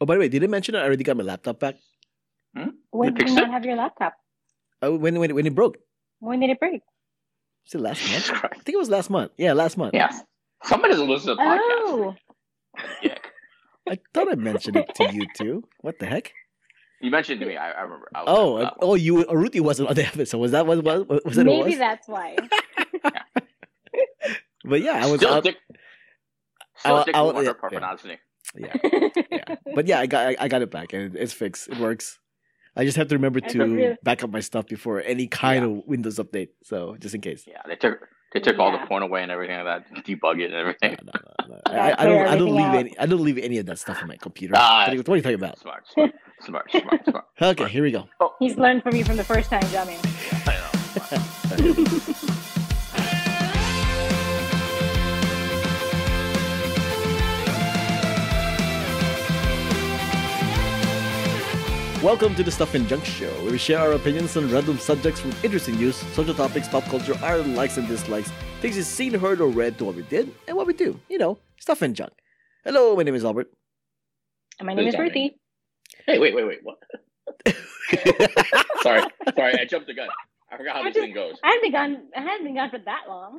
Oh, by the way, did I mention I already got my laptop back? Hmm? When did you not it? have your laptop? Oh, when when when it broke? When did it break? Was it last month? I think it was last month. Yeah, last month. Yes. Somebody doesn't listen to the podcast. Oh, Yeah. I thought I mentioned it to you too. What the heck? You mentioned to me. I, I remember. I Oh, at I- that oh, you Ruthie wasn't on the episode. Was that what was, was that? maybe it was? that's why. But yeah, I was Still out. dick. Still I'll- dick I'll- yeah, Purple yeah. Nazi. Yeah, yeah. But yeah, I got I, I got it back and it's fixed. It works. I just have to remember That's to really- back up my stuff before any kind Yeah. of Windows update. So just in case. Yeah, they took they took all the porn away and everything like that, debug it and everything. no, no, no. Yeah, I, I don't. I don't leave out. any. I don't leave any of that stuff on my computer. Ah, what, are you, what are you talking about? Smart, smart, smart, smart, smart. Okay, here we go. He's learned from you from the first time, Jiaming. I know. Welcome to the Stuff and Junk Show, where we share our opinions on random subjects from interesting news, social topics, pop culture, our likes and dislikes, things you've seen, heard, or read to what we did and what we do. You know, stuff and junk. Hello, my name is Albert. And my name is Jiaming. Ruthie. Hey, wait, wait, wait. What? Sorry, sorry. I jumped the gun. I forgot how I this just- thing goes. I haven't been gone. I haven't been gone for that long.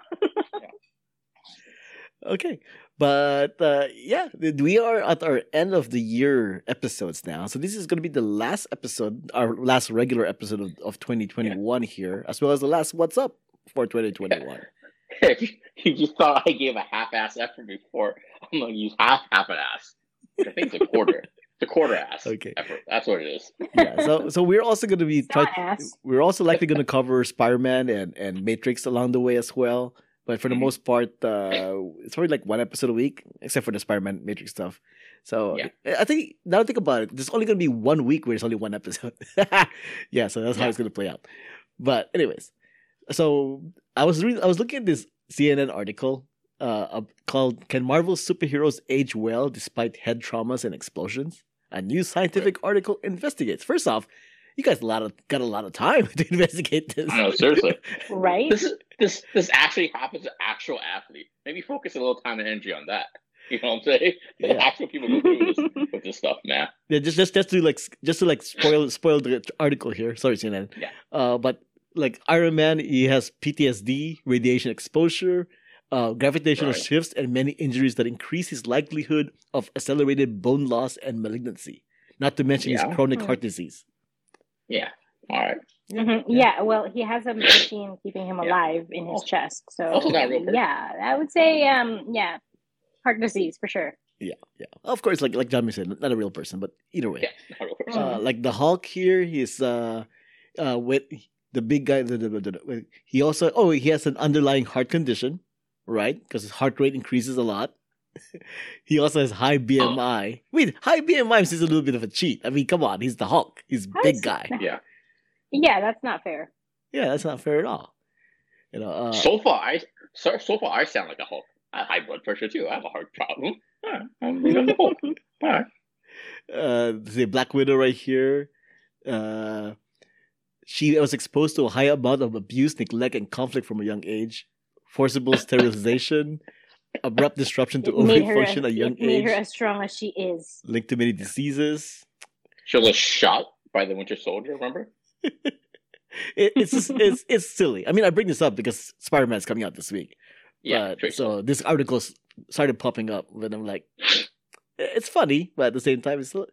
okay, but uh, yeah, we are at our end of the year episodes now. So this is going to be the last episode, our last regular episode of, of 2021 here, as well as the last What's Up for 2021. If you, if you thought I gave a half-ass effort before, I'm gonna use half half an ass. I think it's a quarter. It's a quarter ass Okay. effort. That's what it is. yeah, so so we're also going to be It's try- We're also likely going to cover Spider-Man and, and Matrix along the way as well. But for the Mhm. most part, uh, it's probably like one episode a week, except for the Spider-Man Matrix stuff. So Yeah. I think now that I think about it, there's only going to be one week where there's only one episode. yeah, so that's how it's going to play out. But anyways, so I was re- I was looking at this CNN article uh, up- called "Can Marvel superheroes age well despite head traumas and explosions?" A new scientific article investigates. First off, you guys a lot of got a lot of time to investigate this. I know, seriously. Right? This is this this actually happens to actual athlete. Maybe focus a little time and energy on that. You know what I'm saying? Yeah. Actual people go through this with this stuff, man. Yeah, just just just to like just to like spoil spoil the article here. Sorry, CNN. Yeah. Uh, but like Iron Man, he has PTSD, radiation exposure, uh, gravitational Right. shifts, and many injuries that increase his likelihood of accelerated bone loss and malignancy. Not to mention Yeah. his chronic Hmm. heart disease. Yeah. All right. Mhm. Yeah, well, he has a machine keeping him Yeah. alive in his Also- chest. So also not real person. yeah, I would say um yeah, heart disease for sure. Yeah, yeah. Of course, like like Jiaming said, not a real person, but either way. Yeah. not a real person. Uh, like the Hulk here, he's uh, uh, with the big guy. The, the, the, the- he also oh he has an underlying heart condition, right? Because his heart rate increases a lot. he also has high BMI. Wait, high BMI is a little bit of a cheat. I mean, come on, he's the Hulk. He's How big guy. Yeah. Yeah, that's not fair. Yeah, that's not fair at all. You know, uh, so far, I so, so far I sound like a Hulk. I have high blood pressure too. I have a heart problem. All right. I'm I'm the Hulk. All right. uh, the Black Widow right here. Uh, she was exposed to a high amount of abuse, neglect, and conflict from a young age. Forcible sterilization, abrupt disruption to It ovary function at a young it made age, her as strong as she is. linked to many diseases. She was shot by the Winter Soldier. Remember? It, it's just, it's it's silly. I mean, I bring this up because Spider Man is coming out this week. Yeah. But- so this article started popping up, and I'm like, it's funny, but at the same time, it's. still-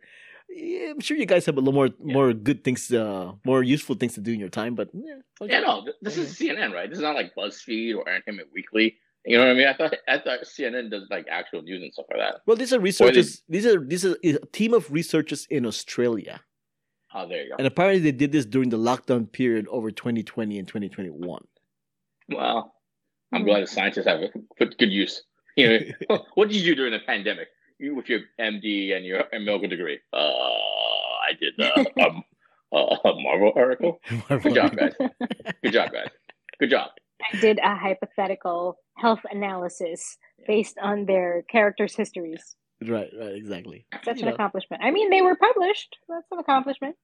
I'm sure you guys have a little more Yeah. more good things, uh, more useful things to do in your time. But yeah, okay. Yeah, no, th- this is CNN, right? This is not like BuzzFeed or Entertainment Weekly. You know what I mean? I thought I thought CNN does like actual news and stuff like that. Well, these are researchers. These are these are a team of researchers in Australia, Oh, there you go. and apparently they did this during the lockdown period over 2020 and 2021. Well, I'm glad the scientists have put good use. You know, what did you do during the pandemic? You with your MD and your medical degree? Uh, I did uh, um, uh, a Marvel article. Good job, guys. Good job, guys. Good job. I did a hypothetical health analysis based on their characters' histories. Right, right, exactly. Such You an know, accomplishment. I mean, they were published. That's an accomplishment.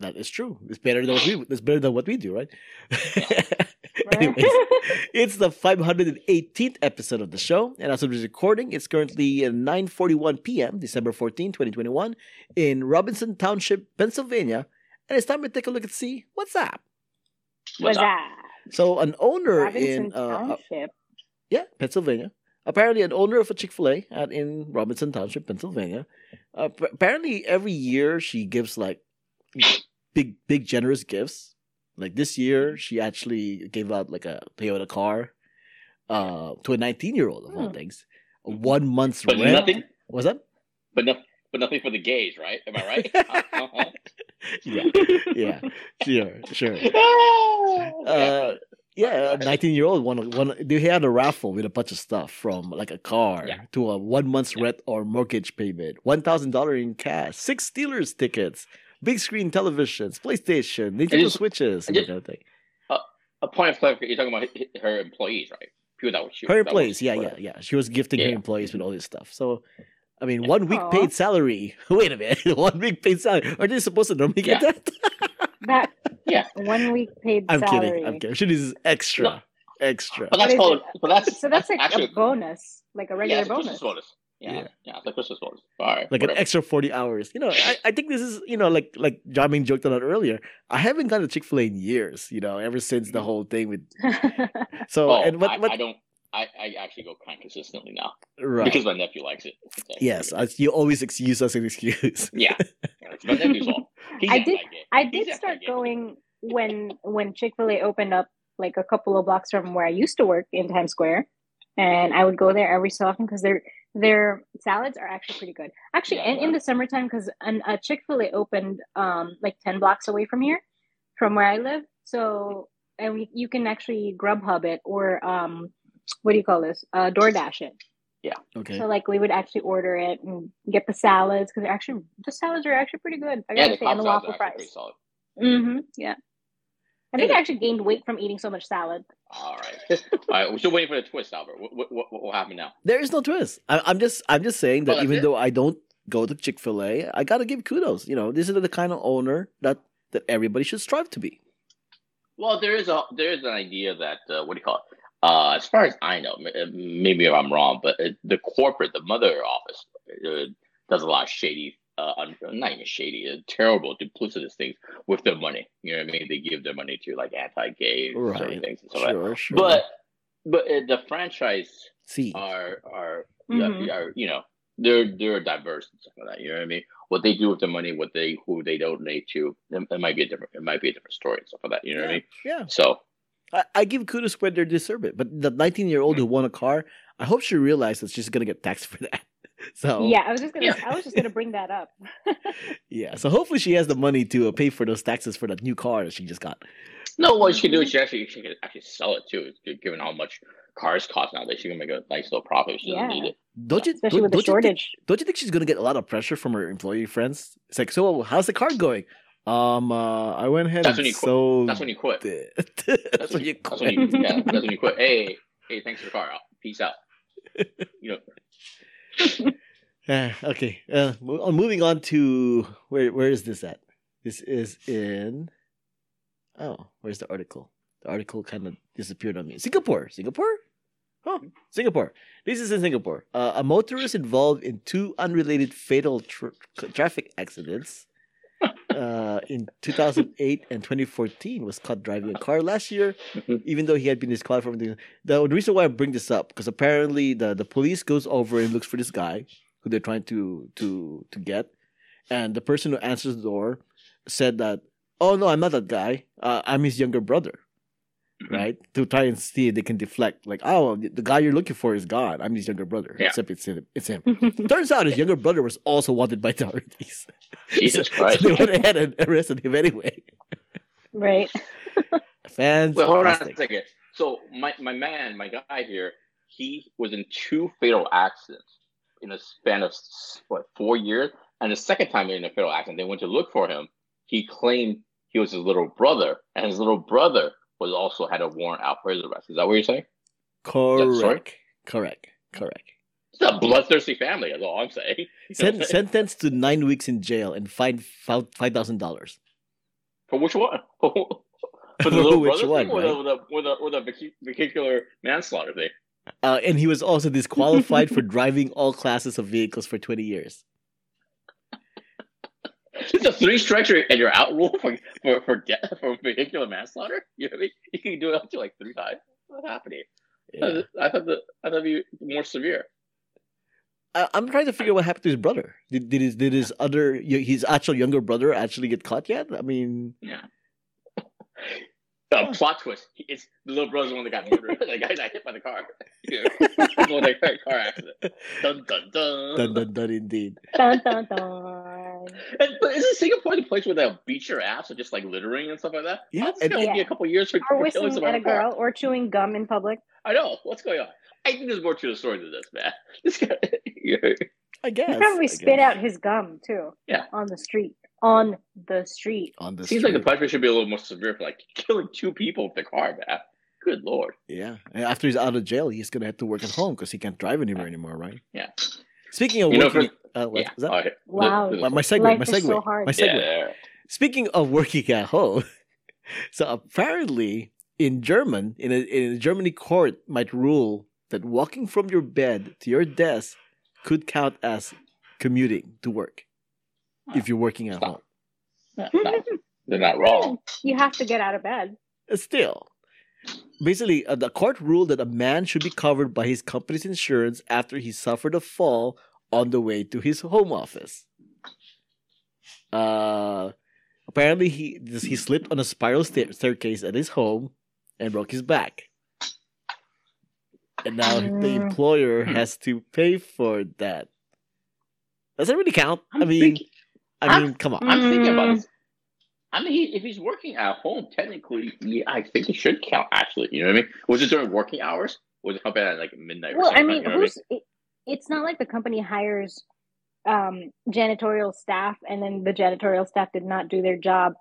that is true. It's better than what we. It's better than what we do, right? Anyways, it's the 518th episode of the show, and as of this recording, it's currently 9:41 p.m., December 14, 2021, in Robinson Township, Pennsylvania, and it's time to take a look and see what's up. Was up? So, an owner Robinson in uh, uh, yeah, Pennsylvania. Apparently, an owner of a Chick Fil A at in Robinson Township, Pennsylvania. Uh, apparently, every year she gives like big, big, generous gifts. Like this year, she actually gave out like a Toyota car uh, to a 19 year old of all Hmm. things. One month's But rent. nothing. Was that? But no, but nothing for the gays, right? Am I right? Uh-huh. Yeah, yeah, sure, sure. Uh, yeah, a 19 year old won, won. They had a raffle with a bunch of stuff from like a car Yeah. to a one month's Yeah. rent or mortgage payment, $1,000 in cash, six Steelers tickets, big screen televisions, PlayStation, Nintendo just- Switches, I and just- kind of thing. a point of clarification. You're talking about her employees, right? People that were she, Her employees, yeah, yeah, yeah. She was gifting her employees with all this stuff. So, I mean, one week Aw. paid salary. Wait a minute, one week paid salary. Are they supposed to normally get Yeah. that? that Yeah. one week paid I'm salary. kidding. I'm kidding. She is extra, extra. But that's What is called. But that's So that's like actually a bonus, like a regular it's a bonus. Christmas bonus. Yeah, Yeah. yeah, it's a Christmas bonus. All right, like whatever. an extra 40 hours. You know, I, I think this is, you know, like like Jiaming joked on it earlier. I haven't gone to Chick fil A in years, you know, ever since the mm. whole thing with so oh, and what I, what I don't. I, I actually go kind of consistently now right. because my nephew likes it. So, yes, I, you always ex- use as an excuse. Yeah, yeah my nephew's fault. He's I did- I did not start going when when Chick Fil A opened up like a couple of blocks from where I used to work in Times Square, and I would go there every so often because their their salads are actually pretty good. Actually, Yeah, and in yeah. the summertime because a Chick Fil A opened um like ten blocks away from here, from where I live. So and we, you can actually Grubhub it or um what do you call this? Uh, DoorDash it. Yeah. Okay. So like we would actually order it and get the salads because actually the salads are actually pretty good. I Yeah, gotta the say, and the salads waffle are actually fries. pretty solid. Mm-hmm. Yeah. I think Yeah. I actually gained weight from eating so much salad. All right, all right. We're still waiting for the twist, Albert. What what what, what will happen now? There is no twist. I, I'm just I'm just saying Oh, that that's even it? though I don't go to Chick Fil A, I gotta give kudos. You know, this is the kind of owner that that everybody should strive to be. Well, there is a there is an idea that uh, what do you call it? Uh, as far as I know, uh, maybe if I'm wrong, but uh, the corporate, the mother office, uh, does a lot of shady, uh, un- not even shady, uh, terrible, duplicitous things with their money. You know what I mean? They give their money to like anti-gay and certain things and stuff like that. Sure, sure. But but uh, the franchise see, are are, Mhm. are you know they're they're diverse and stuff like that. You know what I mean? What they do with the money, what they who they donate to, it, it might be a different it might be a different story and stuff like that. You know what I mean? yeah, So I, I give kudos when they deserve it. But the 19 year old who won a car, I hope she realized that she's gonna get taxed for that. So Yeah, I was just gonna. Yeah. I was just gonna bring that up. yeah, so hopefully she has the money to uh, pay for those taxes for that new car that she just got. no, what she can do is she actually she can actually sell it too. Given how much cars cost nowadays, she can make a nice little profit. if She doesn't Yeah. need it. Don't you? Especially don't, with the don't you think- don't you think she's gonna get a lot of pressure from her employee friends? It's like, so how's the car going? Um, uh, I went ahead That's and when you quit. That's when you quit. it. that's when you That's when you yeah, that's when you quit. Hey hey, thanks for the car. Peace out. You know, Ah, okay. Uh, mo- uh, moving on to where where is this at? This is in. Oh, where's the article? The article kind of disappeared on me. Singapore. Singapore. Oh, Singapore. This is in Singapore. Uh, a motorist involved in two unrelated fatal tr- traffic accidents uh, in 2008 and 2014 was caught driving a car last year even though he had been disqualified from the the reason why I bring this up because apparently the the police goes over and looks for this guy who they're trying to to to get, and the person who answers the door said that oh no I'm not that guy. Uh, I'm his younger brother Mhm. right to try and see if they can deflect like oh the guy you're looking for is gone I'm his younger brother Yeah. except it's him it's him turns out his younger brother was also wanted by the authorities Jesus So- Christ. so they went ahead and arrested him anyway right. fans Wait, hold on a second. So my, my man, my guy here, he was in two fatal accidents in a span of what four years. And the second time in a fatal accident, they went to look for him. He claimed he was his little brother, and his little brother was also had a warrant out for his arrest. Is that what you're saying? correct correct correct It's a bloodthirsty family. That's all I'm saying. You know what Sen- sentenced to nine weeks in jail and fined five thousand dollars. for which one? For the little Which brother one, thing, right? the, or the, or the, or the vehi- vehicular manslaughter thing? Uh, and he was also disqualified for driving all classes of vehicles for 20 years. It's a three strikes and you're out rule for for for, death, for vehicular manslaughter. You know what I mean? You can do it up to like three times. What's happening? Yeah. I thought the I thought it'd be more severe. I, I'm trying to figure out what happened to his brother. Did, did his did his other his actual younger brother actually get caught yet? I mean, Yeah. Uh, plot twist: he- It's the little brother's the one that got murdered. the guy got hit by the car. You know, the one that got car accident. Dun dun dun. dun dun dun indeed. Dun, dun, dun. And, but isn't Singapore the place where they'll beat your ass or just like littering and stuff like that? Yeah, That's and- gonna be a couple years for, Or for killing whistling someone at a in car. girl or chewing gum in public. I know what's going on. I think there's more to the story than this, man. This guy. I guess. He probably I spit guess. out his gum too. Yeah. On the street. On the street. on the seems like the street. punishment should be a little more severe for like killing two people with the car, man. Good lord. Yeah, and after he's out of jail, he's gonna have to work at home because he can't drive anywhere anymore, right? Yeah. Speaking of You know, working, uh, what, yeah. that? all right. Wow. The- the- my, my segue, Life my is segue, so my segue. yeah. Speaking of working at home, so apparently in German, in a, in a Germany court might rule that walking from your bed to your desk could count as commuting to work if you're working at home. No, no, they're not wrong. You have to get out of bed. Uh, Still, basically, uh, the court ruled that a man should be covered by his company's insurance after he suffered a fall on the way to his home office. Uh, apparently, he he slipped on a spiral sta- staircase at his home and broke his back. And now the Mm. employer has to pay for that. Does that really count? I I'm mean, thinking- I I'm- mean, come on. I'm thinking about Mm. this. I mean, he, if he's working at home, technically, yeah, I think it should count. Actually, you know what I mean? Was it during working hours? Was it helping at like midnight? or Well, I mean, You know what who's? It, it's not like the company hires um, janitorial staff, and then the janitorial staff did not do their job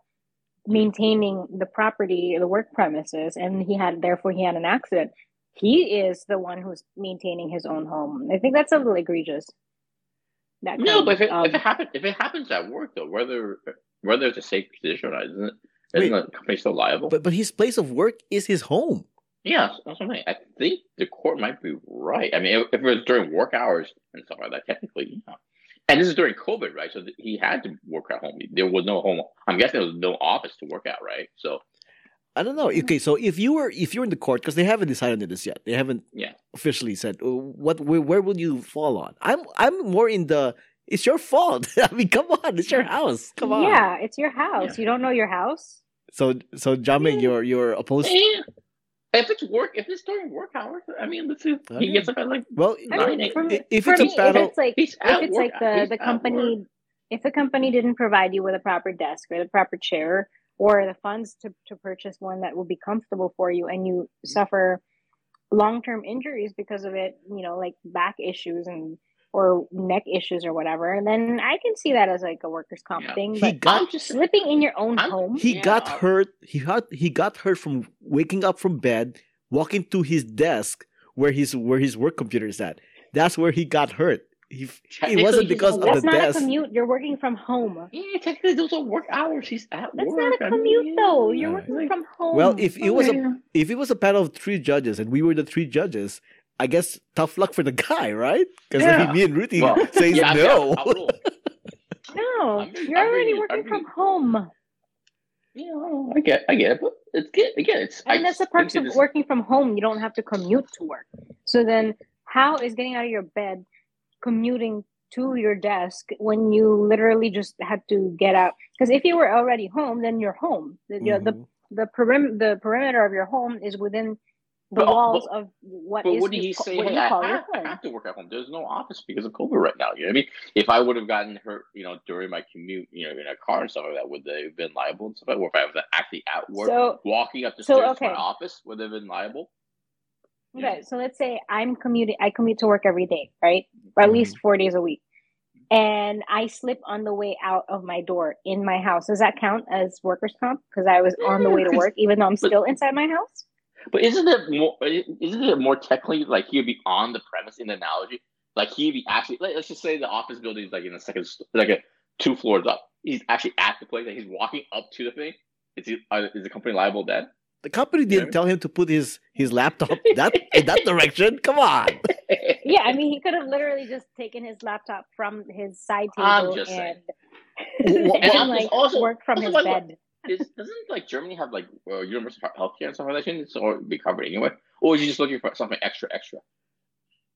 maintaining the property, the work premises, and he had therefore he had an accident. He is the one who's maintaining his own home. I think that's a little egregious. That No, but if it, of, if it um, happens, if it happens at work though, whether whether it's a safe position or not, isn't it? Wait. Isn't the company still liable? But but his place of work is his home. yeah, that's what I'm saying. I think the court might be right. I mean, if, if it was during work hours and stuff like that, technically, yeah. And this is during COVID, right? So th- he had to work at home. There was no home. I'm guessing there was no office to work at, right? So I don't know. Okay, so if you were if you're in the court because they haven't decided on this yet, they haven't Yeah. officially said uh, what where, where will you fall on. I'm I'm more in the it's your fault. I mean, come on, it's your house. Come on. Yeah, it's your house. Yeah. You don't know your house. So so Jiaming, you're you're opposed. eh, if it's work, if it's during work hours, I mean, let's see. Oh, He gets up at like Well, I Nine, mean, eight- for, if for it's a me, battle- if it's like if it's work. like the the company if the company didn't provide you with a proper desk or the proper chair or the funds to, to purchase one that will be comfortable for you and you suffer long-term injuries because of it you know like back issues and or neck issues or whatever and then i can see that as like a workers comp Yeah. thing He but got- I'm just slipping in your own I'm- home he Yeah. got hurt. He got he got hurt from waking up from bed, walking to his desk where his where his work computer is at. That's where he got hurt. He it wasn't he's because at of that's the not desk. a commute you're working from home Yeah, technically those are work hours. He's at that's work. not a I mean, commute though you're Alright. working from home Well, if it was a if it was a panel of three judges and we were the three judges, I guess tough luck for the guy, right? Because Yeah. me and Ruthie Well, says yeah, no. I'll no I'm you're I'm already being- working I'm from being- home Yeah, I get, I get it, but it's good. Again, it's I and that's the just perks of working from home. You don't have to commute to work. So then, how is getting out of your bed commuting to your desk when you literally just had to get out? Because if you were already home, then you're home. The you know, the mm-hmm. the perim- the perimeter of your home is within the But- walls but- of what But is what did you he ca- say? what Hey, you I call have, your I have to work at home. There's no office because of COVID right now. You know what I mean? If I would have gotten hurt, you know, during my commute, you know, in a car and stuff like that, would they have been liable and stuff like that? Or if I was actually at work, So walking up the so, stairs to my office, would they have been liable? Okay, so let's say I'm commuting. I commute to work every day, right? Or at mm-hmm. least four days a week, and I slip on the way out of my door in my house. Does that count as workers' comp? Because I was on the way to work, even though I'm still inside my house. But isn't it more? Isn't it more technically like he'd be on the premise in the analogy? Like he'd be actually. Like, let's just say the office building is like in the second, like a two floors up. He's actually at the place. Like he's walking up to the thing. is he is the company liable then? The company didn't Yeah. tell him to put his his laptop that in that direction. Come on. Yeah, I mean, he could have literally just taken his laptop from his side I'm table just saying. and, Well, and like also- work from also his like- bed. Is, doesn't like Germany have like uh, universal he- healthcare and stuff like that? Shouldn't it or be covered anyway? Or is he just looking for something extra, extra?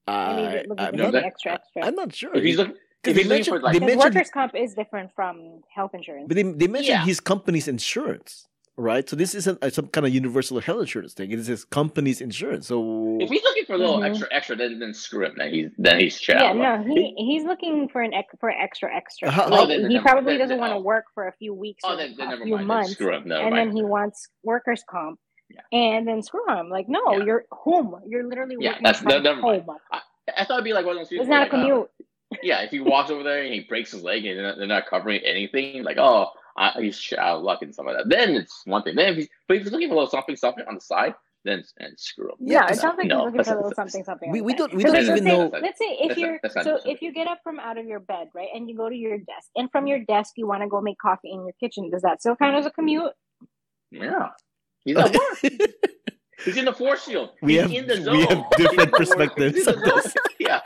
And I, he's looking I'm, not, extra, extra. I'm not sure. If he's looking, Because if they mentioned, for like, they Because mentioned, workers' comp is different from health insurance. but they, they mentioned Yeah. his company's insurance, right? So this isn't uh, some kind of universal health insurance thing. It is his company's insurance. So if he's looking for a little Mhm. extra, extra, then then screw him. Then he's then he's shit. yeah, out of luck. no, he he's looking for an ex- for extra, extra. How- like oh, then- he then- probably then- doesn't then- want to oh. work for a few weeks Oh, or then, then a never few mind. Then months, screw him. Never and mind. then he wants workers' comp, Yeah. and then screw him. Like, no, Yeah. you're home. You're literally Yeah, working that's- from that- never mind. home. I thought it'd be like one of those people. It's not a like, uh, commute. yeah, if he walks over there and he breaks his leg and they're not, they're not covering anything, like oh, I, he's shit out of luck and stuff like that. Then it's one thing. Then if he's but if he's looking for a little something, something on the side, then and screw him. Yeah, it because- sounds like no, he's looking for a little something, something. we, we don't we 'Cause, don't even let's know. let's say if you're not so if you get up from out of your bed, right, and you go to your desk, and from your desk you want to go make coffee in your kitchen, does that still count as a commute? Yeah, he's at work. He's in the force field. We He's have- in the we have different perspectives on this. Yeah,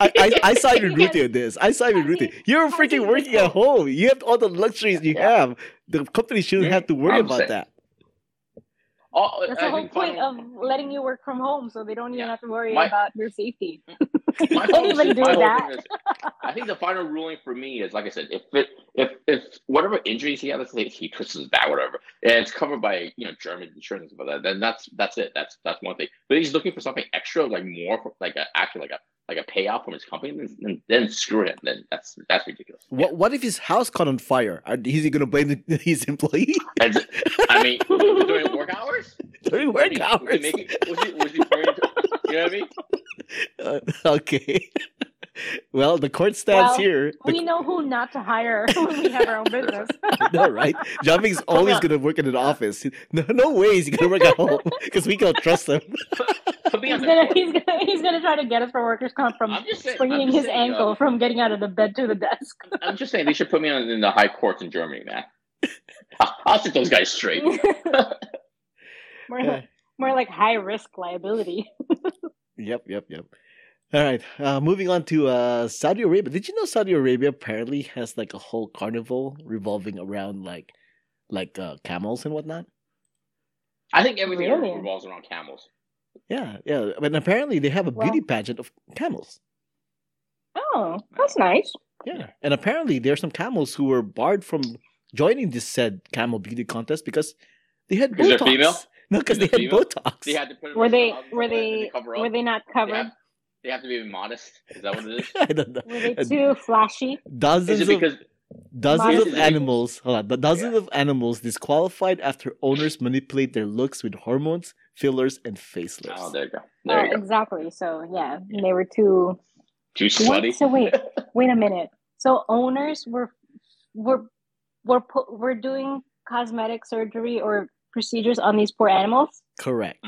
I, I, I side with You Ruthie on this. I side with I Ruthie. You're freaking working at home. You have all the luxuries you Yeah. have. The company shouldn't Yeah, have to worry I'm about saying. that. Oh, That's I the whole point final- of letting you work from home, so they don't even Yeah. have to worry My- about your safety. my can't even do my whole that. thing is- I think the final ruling for me is like I said, if it if if whatever injuries he has, let's say he twists his back, whatever, and it's covered by you know German insurance and that, then that's that's it. That's that's one thing. But he's looking for something extra, like more, for, like a, actually like a like a payout from his company. Then, then, then screw him. Then that's that's ridiculous. What what if his house caught on fire? Are, is he going to blame the- his employee And, I mean, during work hours. during work he- Was hours? he, making, was he, was he pointing to- you know what I mean? Uh, okay. well, the court stands Well, here. The, We know who not to hire when we have our own business. no, right? Jiaming's always going to work in an office. No, no way is he going to work at home because we can't trust him. Put me on He's gonna, he's gonna, he's gonna try to get us for workers' comp from I'm saying. Swinging his saying, uh, ankle from getting out of the bed to the desk. I'm just saying they should put me on in the high courts in Germany, man. I'll, I'll set those guys straight. more, Yeah. more like high risk liability. Yep, yep, yep. All right. Uh, moving on to uh, Saudi Arabia. Did you know Saudi Arabia apparently has like a whole carnival revolving around like like uh, camels and whatnot? I think everything Really? revolves around camels. Yeah, yeah. But apparently they have a Well- beauty pageant of camels. Oh, that's nice. Yeah. And apparently there are some camels who were barred from joining this said camel beauty contest because they had Because they're female? No, because they Because had female? Botox. They had to put them Were they were stuff like that, and they cover were they not They covered? have, they have to be modest. Is that what it is? I don't know. Were they too flashy? Dozens Is it of because Dozens of animals, hold on, the dozens Yeah. of animals disqualified after owners manipulate their looks with hormones, fillers, and facelifts. Oh, there you go. Oh, There you go. exactly. So yeah, they were too. Too What? slutty. So wait, wait a minute. So owners were were were pu- were doing cosmetic surgery or procedures on these poor animals. Correct.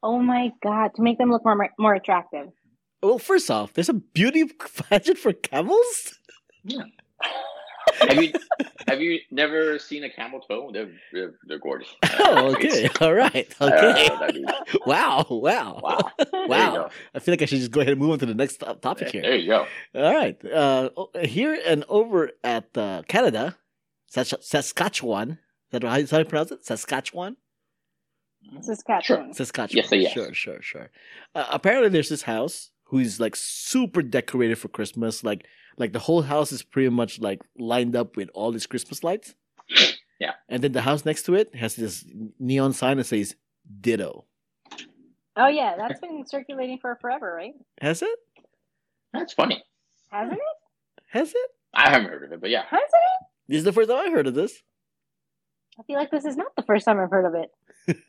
Oh my god! To make them look more more attractive. Well, first off, there's a beauty pageant for camels. have you have you never seen a camel toe? They're they're, they're gorgeous. Oh, okay, all right, okay. Uh, Wow, wow, wow. Wow. I feel like I should just go ahead and move on to the next topic here. There you go. All right, uh, here and over at uh, Canada, Sas- Saskatchewan. Is that how you how pronounce it? Saskatchewan. Saskatchewan. Saskatchewan. Yes, yes. Sure, sure, sure. Uh, apparently, there's this house who's like super decorated for Christmas. Like, like the whole house is pretty much like lined up with all these Christmas lights. Yeah. And then the house next to it has this neon sign that says "Ditto." Oh yeah, that's been circulating for forever, right? Has it? That's funny. Hasn't it? Has it? I haven't heard of it, but yeah. Hasn't it? This is the first time I heard of this. I feel like this is not the first time I've heard of it.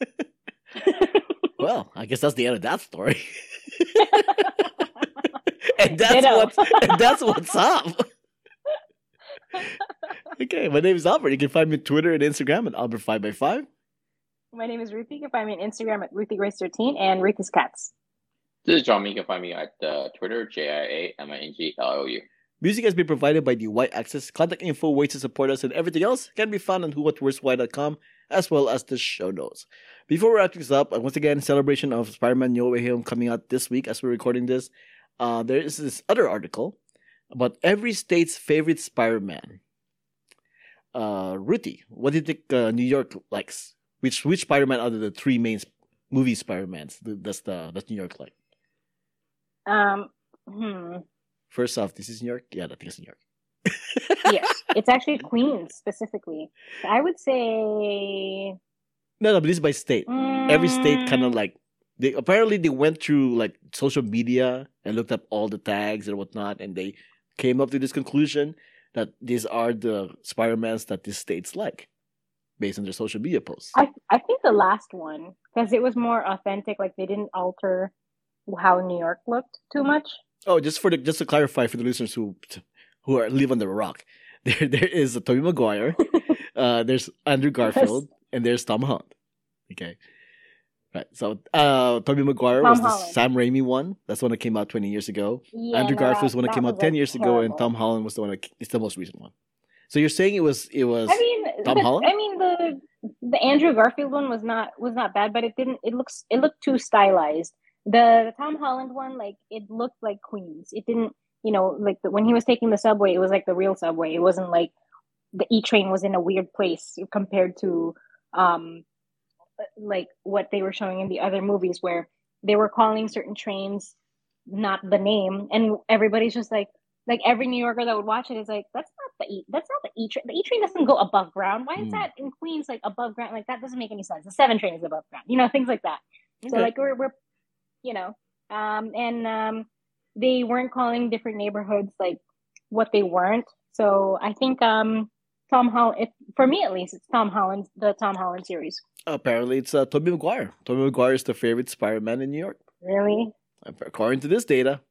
Well, I guess that's the end of that story. and that's Ditto. what's and that's what's up. okay, my name is Albert. You can find me on Twitter and Instagram at Albert5x5. My name is Ruthie. You can find me on Instagram at Ruthie Grace Thirteen and Ruthie's Cats. This is John. You can find me at uh, Twitter, J I A M I N G L O U. Music has been provided by the Y Axis. Contact info, ways to support us, and everything else can be found on whowhatwhereswhy.com as well as the show notes. Before we wrap this up, once again, celebration of Spider-Man No Way Home coming out this week as we're recording this. Uh, there is this other article about every state's favorite Spider-Man. Uh, Ruthie, what do you think uh, New York likes? Which which Spider-Man out of the three main movie Spider-Mans does the does New York like? Um, hmm. First off, this is New York. Yeah, I think it's New York. Yes, it's actually Queens specifically. I would say No, no, but this is by state. Every state kind of mm, like they apparently they went through like social media and looked up all the tags and whatnot, and they came up to this conclusion that these are the Spider-Mans that these states like, based on their social media posts. I I think the last one because it was more authentic. Like they didn't alter how New York looked too much. Oh, just for the just to clarify for the listeners who who are live on the rock, there there is a Tobey Maguire, uh, there's Andrew Garfield, and there's Tom Holland. Okay, right. So uh, Tobey Maguire Tom was the Sam Raimi one. That's the one that came out twenty years ago. Yeah, Andrew no, Garfield that- was the one that came out ten like, years ago, and. Tom Holland was the one that it's the most recent one. So you're saying it was it was I mean, Tom the, Holland? I mean the the Andrew Garfield one was not was not bad, but it didn't. It looks it looked too stylized. The, the Tom Holland one, like it looked like Queens. It didn't, you know, like the, when he was taking the subway, it was like the real subway. It wasn't like the E train was in a weird place compared to um like what they were showing in the other movies where they were calling certain trains not the name and everybody's just like like every New Yorker that would watch it is like that's not the E that's not the E train the E train doesn't go above ground why is Hmm. that in Queens like above ground like that doesn't make any sense the seven train is above ground you know things like that so like we're we're you know um and um they weren't calling different neighborhoods like what they weren't so I think um Tom Holland it, for me at least it's Tom Holland the Tom Holland series apparently it's uh, Tobey Maguire. Tobey Maguire is the favorite Spider-Man in New York, really according to this data.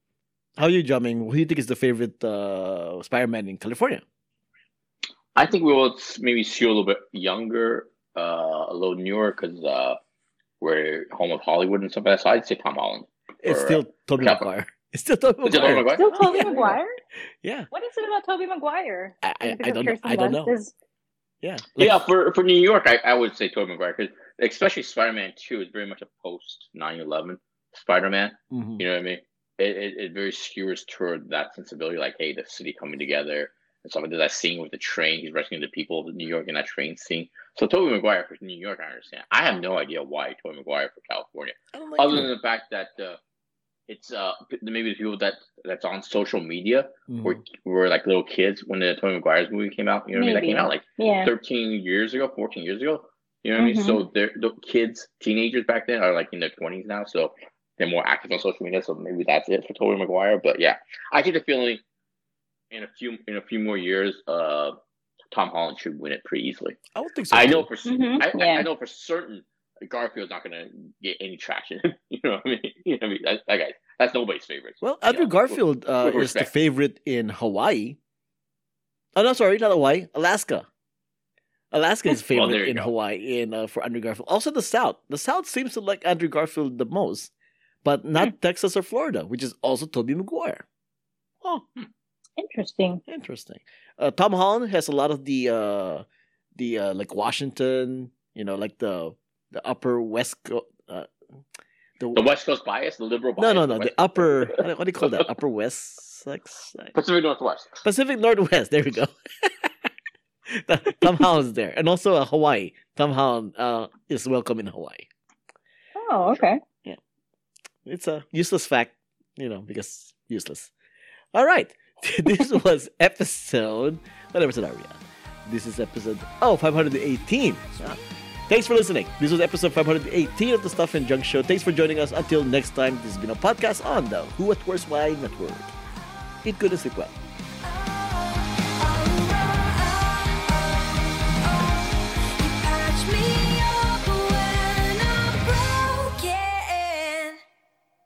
How are you Jiaming? Who do you think is the favorite uh, Spider-Man in California? I think we will maybe see a little bit younger, uh, a little newer because uh, we're home of Hollywood and stuff like that. So I'd say Tom Holland. It's Or, still Tobey Cal- Maguire. It's still Tobey Is it Tobey Maguire. Maguire? still Tobey Yeah. Maguire Yeah, what is it about Tobey Maguire I, I, I don't know. I don't know. is- Yeah, yeah, for for New York, I, I would say Tobey Maguire because especially Spider-Man Two is very much a post 9-11 Spider-Man. Mhm. You know what I mean? It, it it very skewers toward that sensibility, like hey, the city coming together and stuff like that. That scene with the train, he's rescuing the people of New York in that train scene. So Tobey Maguire for New York, I understand. I have no idea why Tobey Maguire for California. Like other it. than the fact that uh, it's uh maybe the people that that's on social media Mhm. were were like little kids when the Tobey Maguire's movie came out. You know what I mean? That came out like yeah 13 years ago, 14 years ago. You know what I mean? So they're the kids, teenagers back then are like in their 20s now, so they're more active on social media. So maybe that's it for Tobey Maguire. But yeah, I get the feeling in a few in a few more years, uh, Tom Holland should win it pretty easily. I don't think so. I know for cer- Mhm, I, I- yeah. I know for certain Garfield's not gonna get any traction. you know what I mean? You know what I mean? That, that guy, that's nobody's favorite. Well, Andrew Yeah, Garfield uh, with is the favorite in Hawaii. Oh no, sorry, not Hawaii. Alaska. Alaska is Well, favorite there you in go. Hawaii in uh, for Andrew Garfield. Also, the South. The South seems to like Andrew Garfield the most, but not Hmm. Texas or Florida, which is also Tobey Maguire. Oh, interesting interesting. Uh, Tom Holland has a lot of the uh, the uh, like Washington, you know, like the the Upper West Coast. Uh, the, The West Coast bias, the liberal no, bias. no, the no. The West- upper. What do- you call that? Upper West. Like, side? Pacific Northwest. Pacific Northwest. There we go. Tom Holland's there, and also uh, Hawaii. Tom Holland uh, is welcome in Hawaii. oh okay Yeah, It's a useless fact, you know, because useless. All right, this was episode. What episode are we on? This is episode oh 518. Ah. Thanks for listening. This was episode 518 of the Stuff and Junk Show. Thanks for joining us. Until next time, this has been a podcast on the Who What Where's Why Network. Eat good and sleep well.